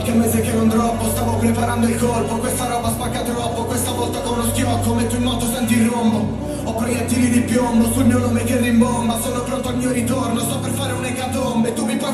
qualche mese che non droppo Stavo preparando il colpo Questa roba spacca troppo Questa volta con lo schiocco Metto in moto, senti il rombo. Ho proiettili di piombo sul mio nome che rimbomba. Sono pronto al mio ritorno, sto per fare un'ecatombe. Tu mi puoi